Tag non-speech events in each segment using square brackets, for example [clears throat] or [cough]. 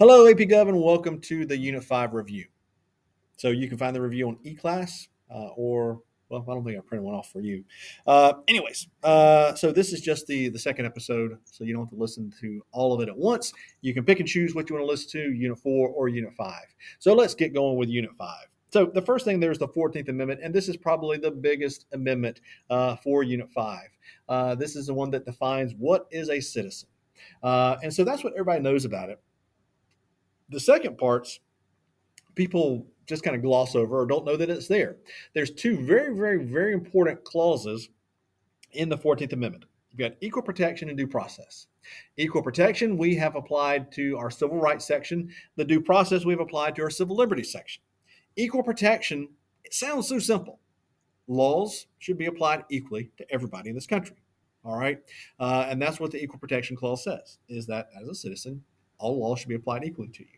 Hello, AP Gov, and welcome to the Unit 5 review. So you can find the review on eClass uh, or, well, I don't think I printed one off for you. Uh, anyways, uh, so this is just the, the second episode, so you don't have to listen to all of it at once. You can pick and choose what you want to listen to, Unit 4 or Unit 5. So let's get going with Unit 5. So the first thing there's the 14th Amendment, and this is probably the biggest amendment uh, for Unit 5. Uh, this is the one that defines what is a citizen. Uh, and so that's what everybody knows about it. The second part's people just kind of gloss over or don't know that it's there. There's two very, very, very important clauses in the 14th Amendment. You've got equal protection and due process. Equal protection we have applied to our civil rights section. The due process we've applied to our civil liberties section. Equal protection, it sounds so simple. Laws should be applied equally to everybody in this country. All right. Uh, and that's what the equal protection clause says is that as a citizen, all laws should be applied equally to you.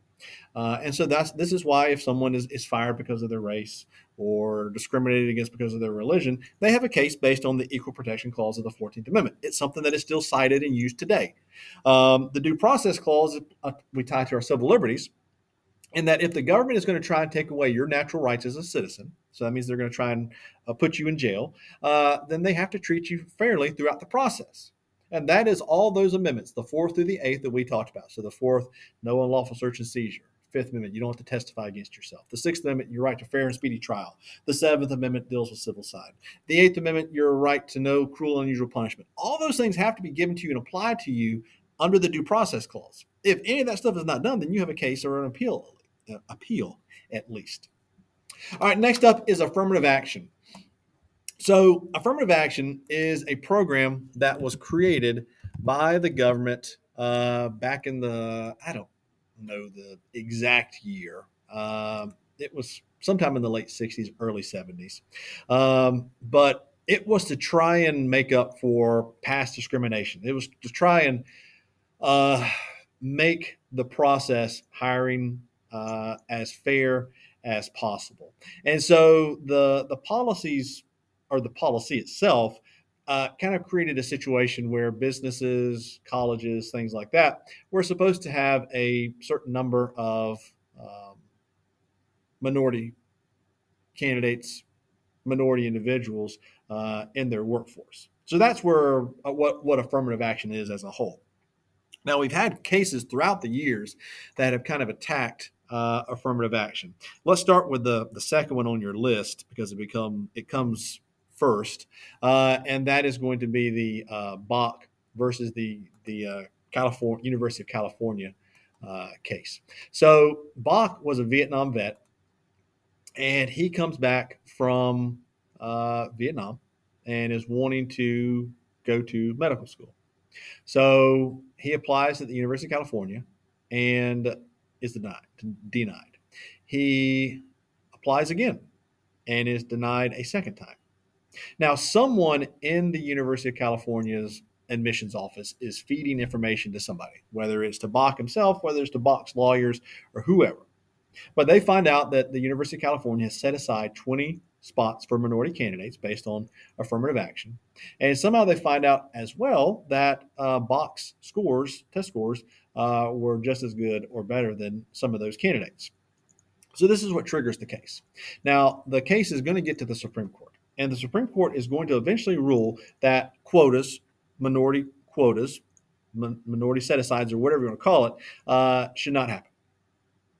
Uh, and so that's this is why if someone is, is fired because of their race or discriminated against because of their religion, they have a case based on the Equal Protection Clause of the 14th Amendment. It's something that is still cited and used today. Um, the Due Process Clause uh, we tie to our civil liberties, in that if the government is going to try and take away your natural rights as a citizen, so that means they're going to try and uh, put you in jail, uh, then they have to treat you fairly throughout the process. And that is all those amendments, the fourth through the eighth that we talked about. So the fourth, no unlawful search and seizure. Fifth Amendment, you don't have to testify against yourself. The Sixth Amendment, your right to fair and speedy trial. The Seventh Amendment deals with civil side. The Eighth Amendment, your right to no cruel and unusual punishment. All those things have to be given to you and applied to you under the Due Process Clause. If any of that stuff is not done, then you have a case or an appeal, uh, appeal at least. All right, next up is affirmative action. So, affirmative action is a program that was created by the government uh, back in the, I don't know the exact year. Um, it was sometime in the late 60s, early 70s. Um, but it was to try and make up for past discrimination. It was to try and uh, make the process hiring uh, as fair as possible. And so the the policies or the policy itself uh, kind of created a situation where businesses, colleges, things like that, were supposed to have a certain number of um, minority candidates, minority individuals uh, in their workforce. So that's where uh, what what affirmative action is as a whole. Now we've had cases throughout the years that have kind of attacked uh, affirmative action. Let's start with the the second one on your list because it become it comes first, uh, and that is going to be the uh, Bakke versus the the uh, California University of California uh, case. So Bakke was a Vietnam vet, and he comes back from uh, Vietnam and is wanting to go to medical school. So he applies at the University of California and is denied. Denied. He applies again and is denied a second time. Now, someone in the University of California's admissions office is feeding information to somebody, whether it's to Bakke himself, whether it's to Bakke's lawyers, or whoever. But they find out that the University of California has set aside 20 spots for minority candidates based on affirmative action. And somehow they find out as well that uh, Bakke's scores, test scores, uh, were just as good or better than some of those candidates. So this is what triggers the case. Now, the case is going to get to the Supreme Court. And the Supreme Court is going to eventually rule that quotas, minority quotas, minority set asides, or whatever you want to call it, uh, should not happen.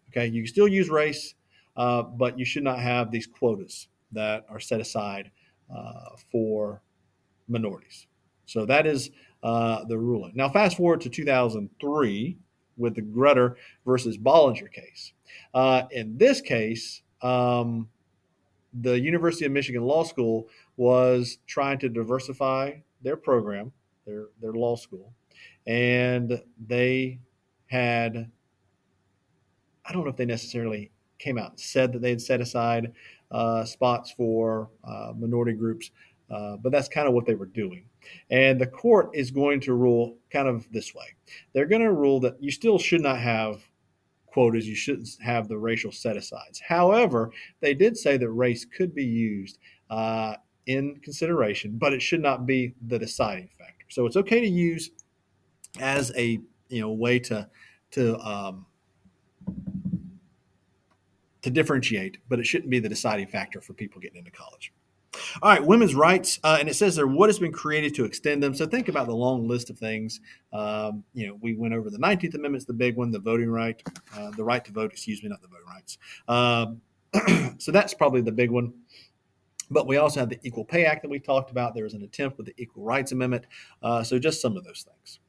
Okay, you can still use race, uh, but you should not have these quotas that are set aside uh, for minorities. So that is uh, the ruling. Now, fast forward to 2003 with the Grutter versus Bollinger case. Uh, in this case, um, the University of Michigan Law School was trying to diversify their program, their their law school, and they had I don't know if they necessarily came out and said that they had set aside uh, spots for uh, minority groups, uh, but that's kind of what they were doing. And the court is going to rule kind of this way. They're going to rule that you still should not have quotas, you shouldn't have the racial set asides. However, they did say that race could be used uh, in consideration, but it should not be the deciding factor. So it's okay to use as a you know way to to um, to differentiate, but it shouldn't be the deciding factor for people getting into college. All right, women's rights, uh, and it says there what has been created to extend them. So think about the long list of things. Um, you know, we went over the 19th Amendment's the big one, the voting right, uh, the right to vote. Excuse me, not the voting rights. Um, [clears throat] so that's probably the big one. But we also have the Equal Pay Act that we talked about. There was an attempt with the Equal Rights Amendment. Uh, so just some of those things.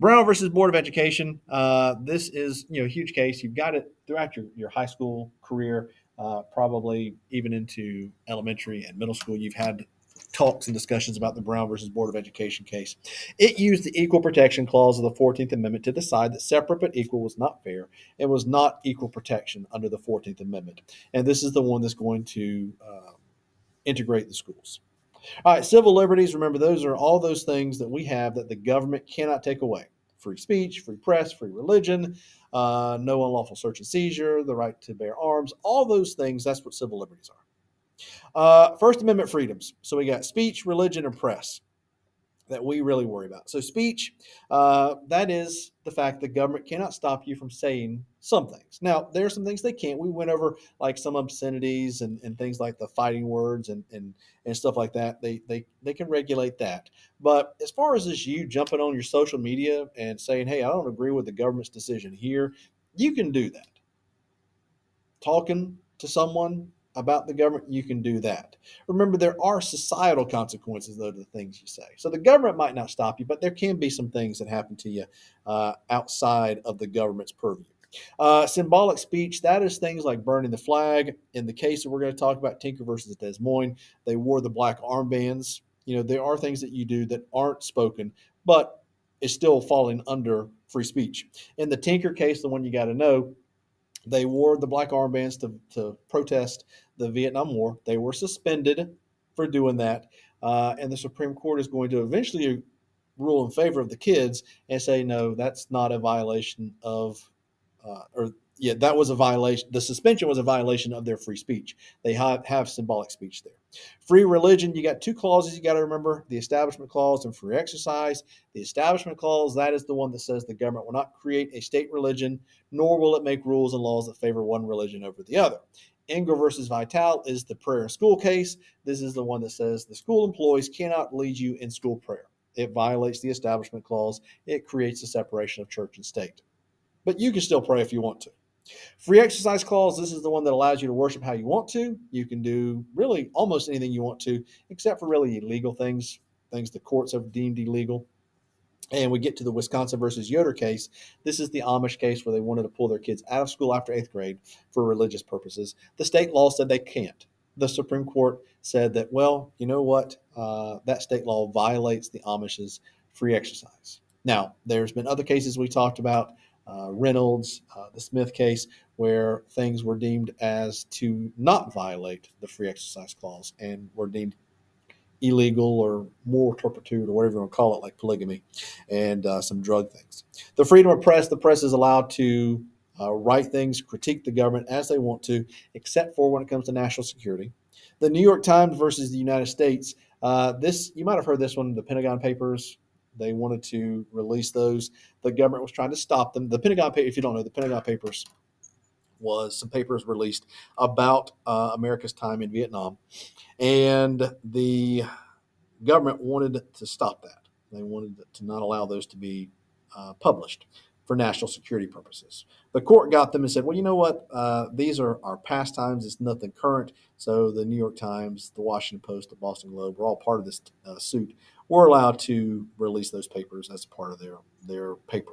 Brown versus Board of Education. Uh, this is you know a huge case. You've got it throughout your, your high school career, uh, probably even into elementary and middle school. You've had talks and discussions about the Brown versus Board of Education case. It used the Equal Protection Clause of the 14th Amendment to decide that separate but equal was not fair and was not equal protection under the 14th Amendment. And this is the one that's going to uh, integrate the schools. All right, civil liberties, remember, those are all those things that we have that the government cannot take away free speech, free press, free religion, uh, no unlawful search and seizure, the right to bear arms, all those things. That's what civil liberties are. Uh, First Amendment freedoms. So we got speech, religion, and press that we really worry about. So, speech, uh, that is the fact the government cannot stop you from saying some things. Now, there are some things they can't. We went over like some obscenities and, and things like the fighting words and, and, and stuff like that. They, they, they can regulate that. But as far as this, you jumping on your social media and saying, hey, I don't agree with the government's decision here, you can do that. Talking to someone about the government, you can do that. Remember, there are societal consequences, though, to the things you say. So the government might not stop you, but there can be some things that happen to you uh, outside of the government's purview. Uh, symbolic speech, that is things like burning the flag. In the case that we're going to talk about, Tinker versus Des Moines, they wore the black armbands. You know, there are things that you do that aren't spoken, but is still falling under free speech. In the Tinker case, the one you got to know, they wore the black armbands to, to protest the Vietnam War. They were suspended for doing that. Uh, and the Supreme Court is going to eventually rule in favor of the kids and say, no, that's not a violation of, uh, or yeah, that was a violation. The suspension was a violation of their free speech. They have, have symbolic speech there. Free religion, you got two clauses you got to remember the Establishment Clause and free exercise. The Establishment Clause, that is the one that says the government will not create a state religion, nor will it make rules and laws that favor one religion over the other. Engel versus Vitale is the prayer school case. This is the one that says the school employees cannot lead you in school prayer. It violates the Establishment Clause. It creates a separation of church and state. But you can still pray if you want to. Free exercise clause, this is the one that allows you to worship how you want to. You can do really almost anything you want to, except for really illegal things, things the courts have deemed illegal. And we get to the Wisconsin versus Yoder case. This is the Amish case where they wanted to pull their kids out of school after eighth grade for religious purposes. The state law said they can't. The Supreme Court said that, well, you know what? Uh, that state law violates the Amish's free exercise. Now, there's been other cases we talked about uh, Reynolds, uh, the Smith case, where things were deemed as to not violate the free exercise clause and were deemed illegal or moral turpitude or whatever you want to call it, like polygamy and uh, some drug things. The freedom of press, the press is allowed to uh, write things, critique the government as they want to, except for when it comes to national security. The New York Times versus the United States. Uh, this you might have heard this one, the Pentagon Papers they wanted to release those. The government was trying to stop them. The Pentagon, if you don't know, the Pentagon Papers was some papers released about uh, America's time in Vietnam, and the government wanted to stop that. They wanted to not allow those to be uh, published for national security purposes. The court got them and said, well, you know what? Uh, these are our pastimes. It's nothing current. So the New York Times, the Washington Post, the Boston Globe were all part of this uh, suit were allowed to release those papers as part of their, their paper.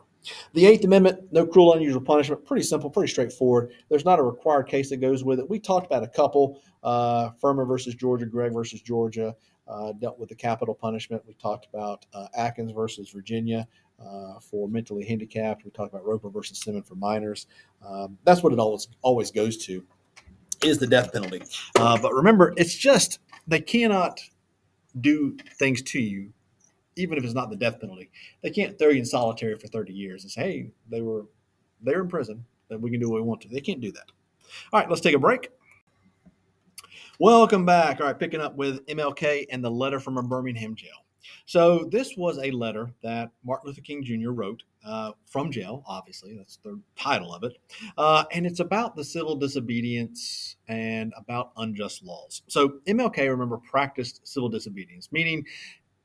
The Eighth Amendment, no cruel, unusual punishment, pretty simple, pretty straightforward. There's not a required case that goes with it. We talked about a couple uh, Furman versus Georgia, Gregg versus Georgia, uh, dealt with the capital punishment. We talked about uh, Atkins versus Virginia uh, for mentally handicapped. We talked about Roper versus Simmons for minors. Um, that's what it always always goes to is the death penalty. Uh, but remember, it's just they cannot do things to you, even if it's not the death penalty. They can't throw you in solitary for 30 years and say, hey, they were they're in prison, that we can do what we want to. They can't do that. All right, let's take a break. Welcome back. All right, picking up with MLK and the letter from a Birmingham jail. So this was a letter that Martin Luther King Jr. wrote uh, from jail. Obviously, that's the title of it, uh, and it's about the civil disobedience and about unjust laws. So MLK, remember, practiced civil disobedience, meaning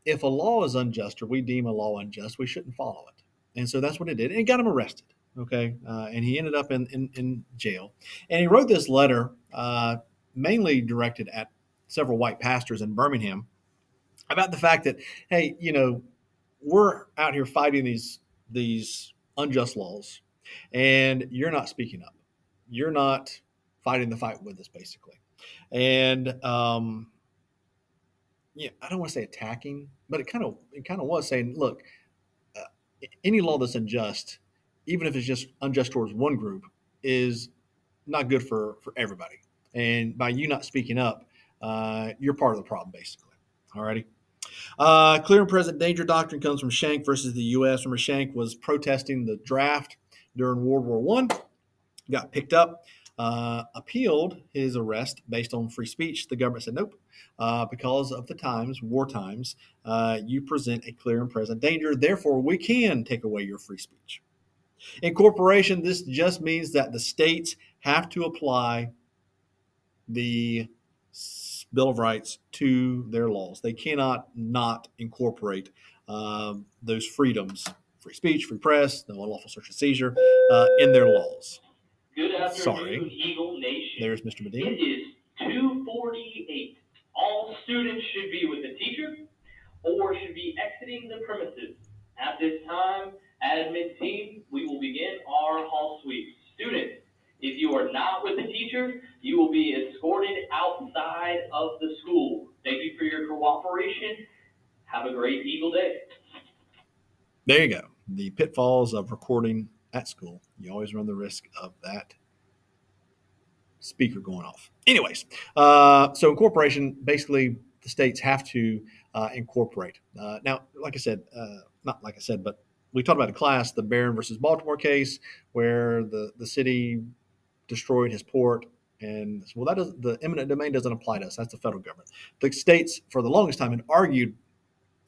if a law is unjust or we deem a law unjust, we shouldn't follow it. And so that's what it did, and it got him arrested. Okay, uh, and he ended up in, in, in jail, and he wrote this letter uh, mainly directed at several white pastors in Birmingham about the fact that hey, you know, we're out here fighting these these unjust laws, and you're not speaking up. You're not fighting the fight with us, basically. And um, yeah, I don't want to say attacking, but it kind of it kind of was saying, look, uh, any law that's unjust, even if it's just unjust towards one group, is not good for for everybody. And by you not speaking up, uh, you're part of the problem, basically. Alrighty. Uh, clear and present danger doctrine comes from Schenck versus the U.S. Remember, Schenck was protesting the draft during World War One, got picked up, uh, appealed his arrest based on free speech. The government said nope, uh, because of the times, war times, uh, you present a clear and present danger. Therefore, we can take away your free speech. Incorporation, this just means that the states have to apply the Bill of Rights to their laws. They cannot not incorporate um, those freedoms, free speech, free press, no unlawful search and seizure, uh, in their laws. Good afternoon, Sorry. Eagle Nation. There's Mr. Medina. It is 248. All students should be with the teacher or should be exiting the premises. At this time, admin team, we will begin our hall sweep. Students, if you are not with the teacher, you will be escorted outside of the school. Thank you for your cooperation. Have a great Eagle Day. There you go. The pitfalls of recording at school. You always run the risk of that speaker going off. Anyways, uh, so incorporation basically the states have to uh, incorporate. Uh, now, like I said, uh, not like I said, but we talked about in class the Barron versus Baltimore case where the, the city destroyed his port. And well, that does the eminent domain doesn't apply to us. That's the federal government. The states, for the longest time, had argued,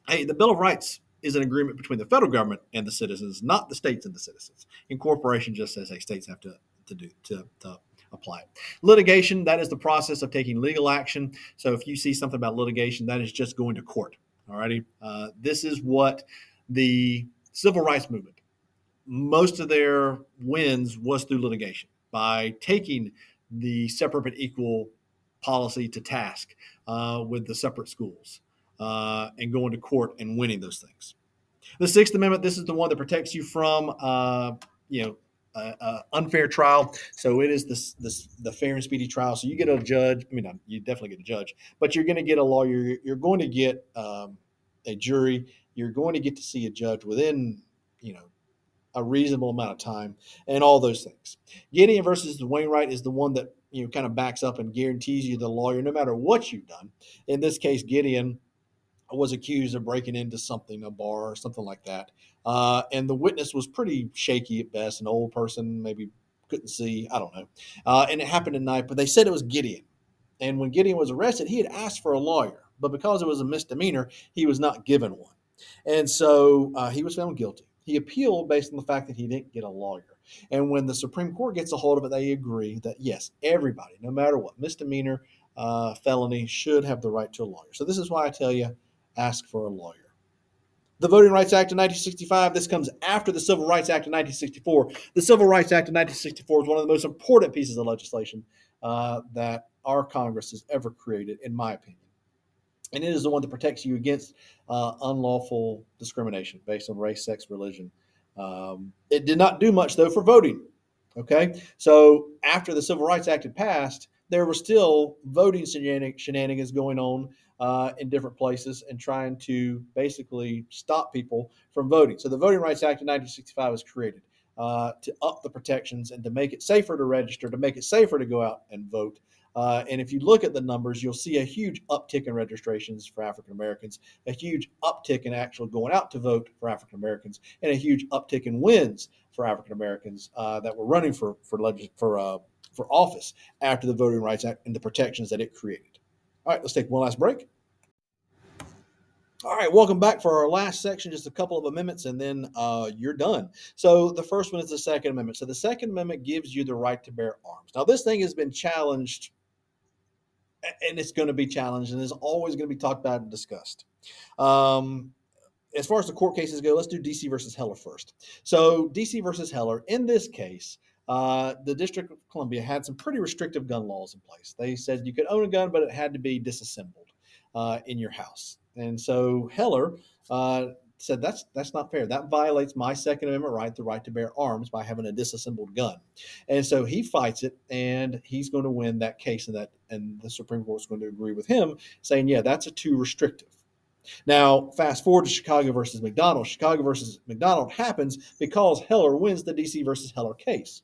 hey, the Bill of Rights is an agreement between the federal government and the citizens, not the states and the citizens. Incorporation just says, hey, states have to to do to, to apply it. Litigation, that is the process of taking legal action. So if you see something about litigation, that is just going to court. Alrighty. Uh, this is what the civil rights movement, most of their wins was through litigation by taking the separate but equal policy to task uh, with the separate schools uh, and going to court and winning those things. The Sixth Amendment, this is the one that protects you from, uh, you know, unfair trial. So it is this, this the fair and speedy trial. So you get a judge. I mean, you definitely get a judge, but you're going to get a lawyer. You're going to get um, a jury. You're going to get to see a judge within, you know, a reasonable amount of time, and all those things. Gideon versus Wainwright is the one that you know kind of backs up and guarantees you the lawyer, no matter what you've done. In this case, Gideon was accused of breaking into something, a bar or something like that. Uh, and the witness was pretty shaky at best, an old person, maybe couldn't see, I don't know. Uh, and it happened at night, but they said it was Gideon. And when Gideon was arrested, he had asked for a lawyer, but because it was a misdemeanor, he was not given one. And so uh, he was found guilty. He appealed based on the fact that he didn't get a lawyer. And when the Supreme Court gets a hold of it, they agree that yes, everybody, no matter what, misdemeanor, uh, felony, should have the right to a lawyer. So this is why I tell you ask for a lawyer. The Voting Rights Act of 1965, this comes after the Civil Rights Act of 1964. The Civil Rights Act of 1964 is one of the most important pieces of legislation uh, that our Congress has ever created, in my opinion. And it is the one that protects you against uh, unlawful discrimination based on race, sex, religion. Um, it did not do much, though, for voting. Okay. So after the Civil Rights Act had passed, there were still voting shenanigans going on uh, in different places and trying to basically stop people from voting. So the Voting Rights Act of 1965 was created uh, to up the protections and to make it safer to register, to make it safer to go out and vote. Uh, and if you look at the numbers, you'll see a huge uptick in registrations for African Americans, a huge uptick in actual going out to vote for African Americans, and a huge uptick in wins for African Americans uh, that were running for for for uh, for office after the Voting Rights Act and the protections that it created. All right, let's take one last break. All right, welcome back for our last section. Just a couple of amendments, and then uh, you're done. So the first one is the Second Amendment. So the Second Amendment gives you the right to bear arms. Now this thing has been challenged, and it's going to be challenged, and is always going to be talked about and discussed. Um, as far as the court cases go, let's do DC versus Heller first. So DC versus Heller. In this case, uh, the District of Columbia had some pretty restrictive gun laws in place. They said you could own a gun, but it had to be disassembled uh, in your house. And so Heller uh, said that's that's not fair. That violates my Second Amendment right, the right to bear arms, by having a disassembled gun. And so he fights it, and he's going to win that case, and that and the Supreme Court's going to agree with him, saying, yeah, that's a too restrictive. Now, fast forward to Chicago versus McDonald. Chicago versus McDonald happens because Heller wins the DC versus Heller case.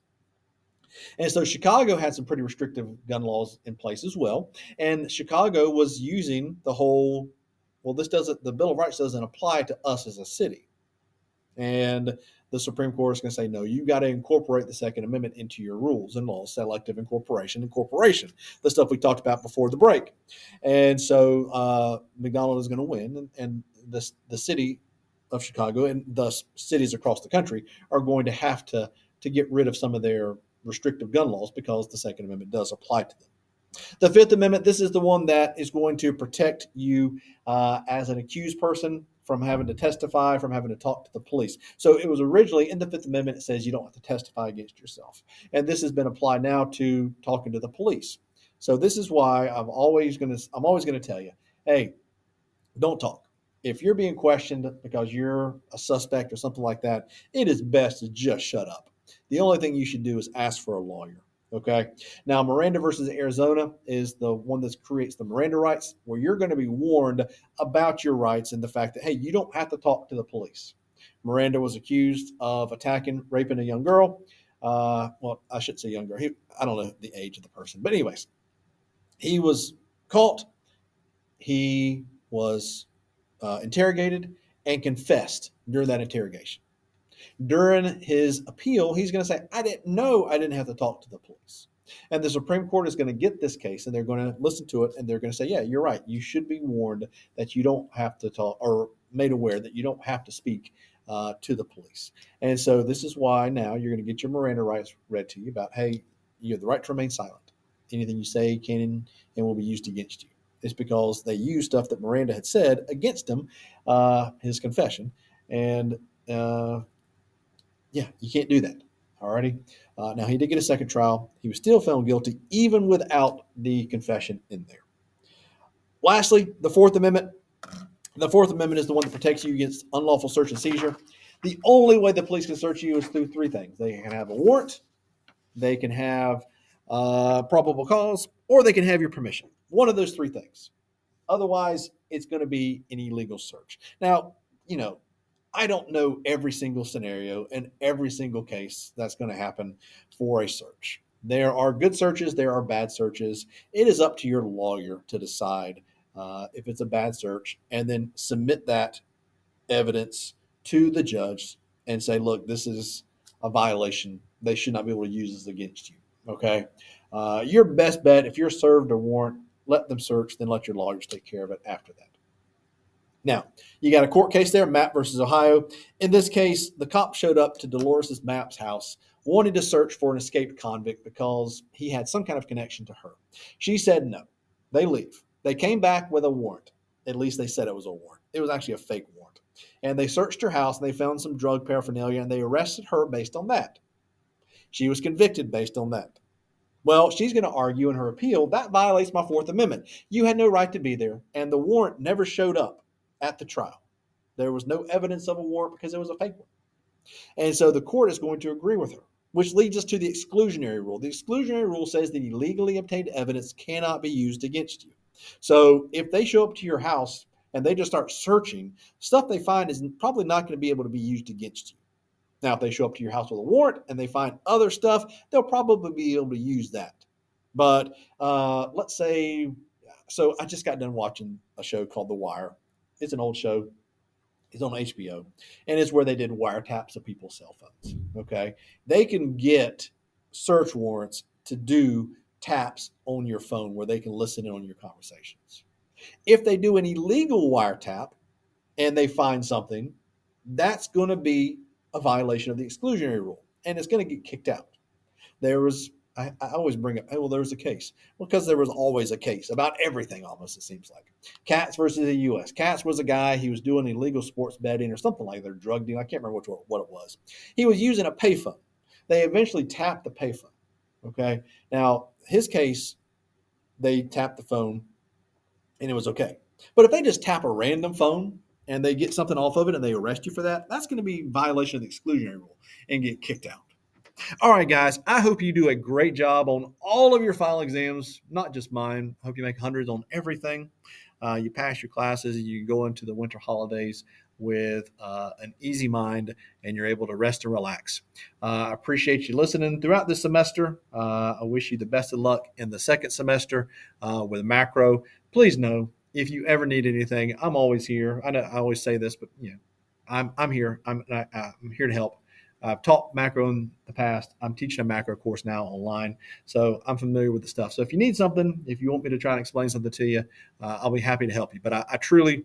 And so Chicago had some pretty restrictive gun laws in place as well. And Chicago was using the whole well, this doesn't, the Bill of Rights doesn't apply to us as a city. And the Supreme Court is going to say, no, You've got to incorporate the Second Amendment into your rules and laws, selective incorporation, incorporation, the stuff we talked about before the break. And so uh, McDonald is going to win, and, and the, the city of Chicago and thus cities across the country are going to have to, to get rid of some of their restrictive gun laws because the Second Amendment does apply to them. The Fifth Amendment, this is the one that is going to protect you uh, as an accused person from having to testify, from having to talk to the police. So it was originally in the Fifth Amendment, it says you don't have to testify against yourself. And this has been applied now to talking to the police. So this is why I'm always going to I'm always going to tell you, hey, don't talk. If you're being questioned because you're a suspect or something like that, it is best to just shut up. The only thing you should do is ask for a lawyer. Okay. Now, Miranda versus Arizona is the one that creates the Miranda rights, where you're going to be warned about your rights and the fact that, hey, you don't have to talk to the police. Miranda was accused of attacking, raping a young girl. Uh, well, I should say young girl. He, I don't know the age of the person, but anyways, he was caught. He was uh, interrogated and confessed during that interrogation during his appeal, he's going to say, I didn't know I didn't have to talk to the police. And the Supreme Court is going to get this case and they're going to listen to it and they're going to say, Yeah, you're right. You should be warned that you don't have to talk or made aware that you don't have to speak uh, to the police. And so this is why now you're going to get your Miranda rights read to you about, Hey, you have the right to remain silent. Anything you say can and will be used against you. It's because they used stuff that Miranda had said against him, uh, his confession. And uh, yeah, you can't do that. Alrighty. Uh, now he did get a second trial. He was still found guilty, even without the confession in there. Lastly, the Fourth Amendment. The Fourth Amendment is the one that protects you against unlawful search and seizure. The only way the police can search you is through three things: they can have a warrant, they can have uh, probable cause, or they can have your permission. One of those three things. Otherwise, it's going to be an illegal search. Now, you know, I don't know every single scenario and every single case that's going to happen for a search. There are good searches, there are bad searches. It is up to your lawyer to decide uh, if it's a bad search and then submit that evidence to the judge and say, look, this is a violation. They should not be able to use this against you. Okay. Uh, your best bet, if you're served a warrant, let them search, then let your lawyers take care of it after that. Now, you got a court case there, Mapp versus Ohio. In this case, the cop showed up to Dolores Mapp's house, wanting to search for an escaped convict because he had some kind of connection to her. She said no. They leave. They came back with a warrant. At least they said it was a warrant. It was actually a fake warrant. And they searched her house and they found some drug paraphernalia and they arrested her based on that. She was convicted based on that. Well, she's going to argue in her appeal that violates my Fourth Amendment. You had no right to be there, and the warrant never showed up at the trial. There was no evidence of a warrant because it was a fake one. And so the court is going to agree with her, which leads us to the exclusionary rule. The exclusionary rule says that illegally obtained evidence cannot be used against you. So if they show up to your house and they just start searching, stuff they find is probably not going to be able to be used against you. Now, if they show up to your house with a warrant and they find other stuff, they'll probably be able to use that. But uh, let's say, so I just got done watching a show called The Wire it's an old show. It's on HBO, and it's where they did wiretaps of people's cell phones. Okay, they can get search warrants to do taps on your phone where they can listen in on your conversations. If they do an illegal wiretap, and they find something, that's going to be a violation of the exclusionary rule and it's going to get kicked out. There was, I, I always bring up, oh, well, there was a case. Well, because there was always a case about everything almost, it seems like. Katz versus the U.S. Katz was a guy, he was doing illegal sports betting or something like that, drug deal. I can't remember which, what it was. He was using a payphone. They eventually tapped the payphone. Okay. Now, his case, they tapped the phone and it was okay. But if they just tap a random phone and they get something off of it and they arrest you for that, that's going to be violation of the exclusionary rule and get kicked out. All right, guys, I hope you do a great job on all of your final exams, not just mine. I hope you make hundreds on everything. Uh, you pass your classes, you go into the winter holidays with uh, an easy mind and you're able to rest and relax. Uh, I appreciate you listening throughout this semester. Uh, I wish you the best of luck in the second semester uh, with macro. Please know if you ever need anything, I'm always here. I know I always say this, but you know, I'm I'm here. I'm I, am here to help. I've taught macro in the past. I'm teaching a macro course now online, so I'm familiar with the stuff. So if you need something, if you want me to try and explain something to you, uh, I'll be happy to help you. But I, I truly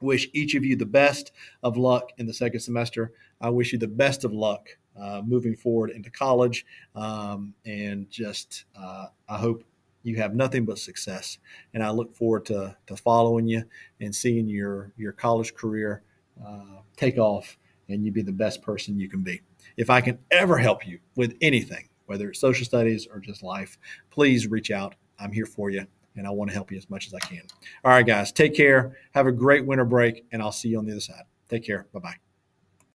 wish each of you the best of luck in the second semester. I wish you the best of luck uh, moving forward into college, um, and just uh, I hope you have nothing but success. And I look forward to, to following you and seeing your, your college career uh, take off and you be the best person you can be. If I can ever help you with anything, whether it's social studies or just life, please reach out. I'm here for you and I want to help you as much as I can. All right, guys, take care. Have a great winter break, and I'll see you on the other side. Take care. Bye bye.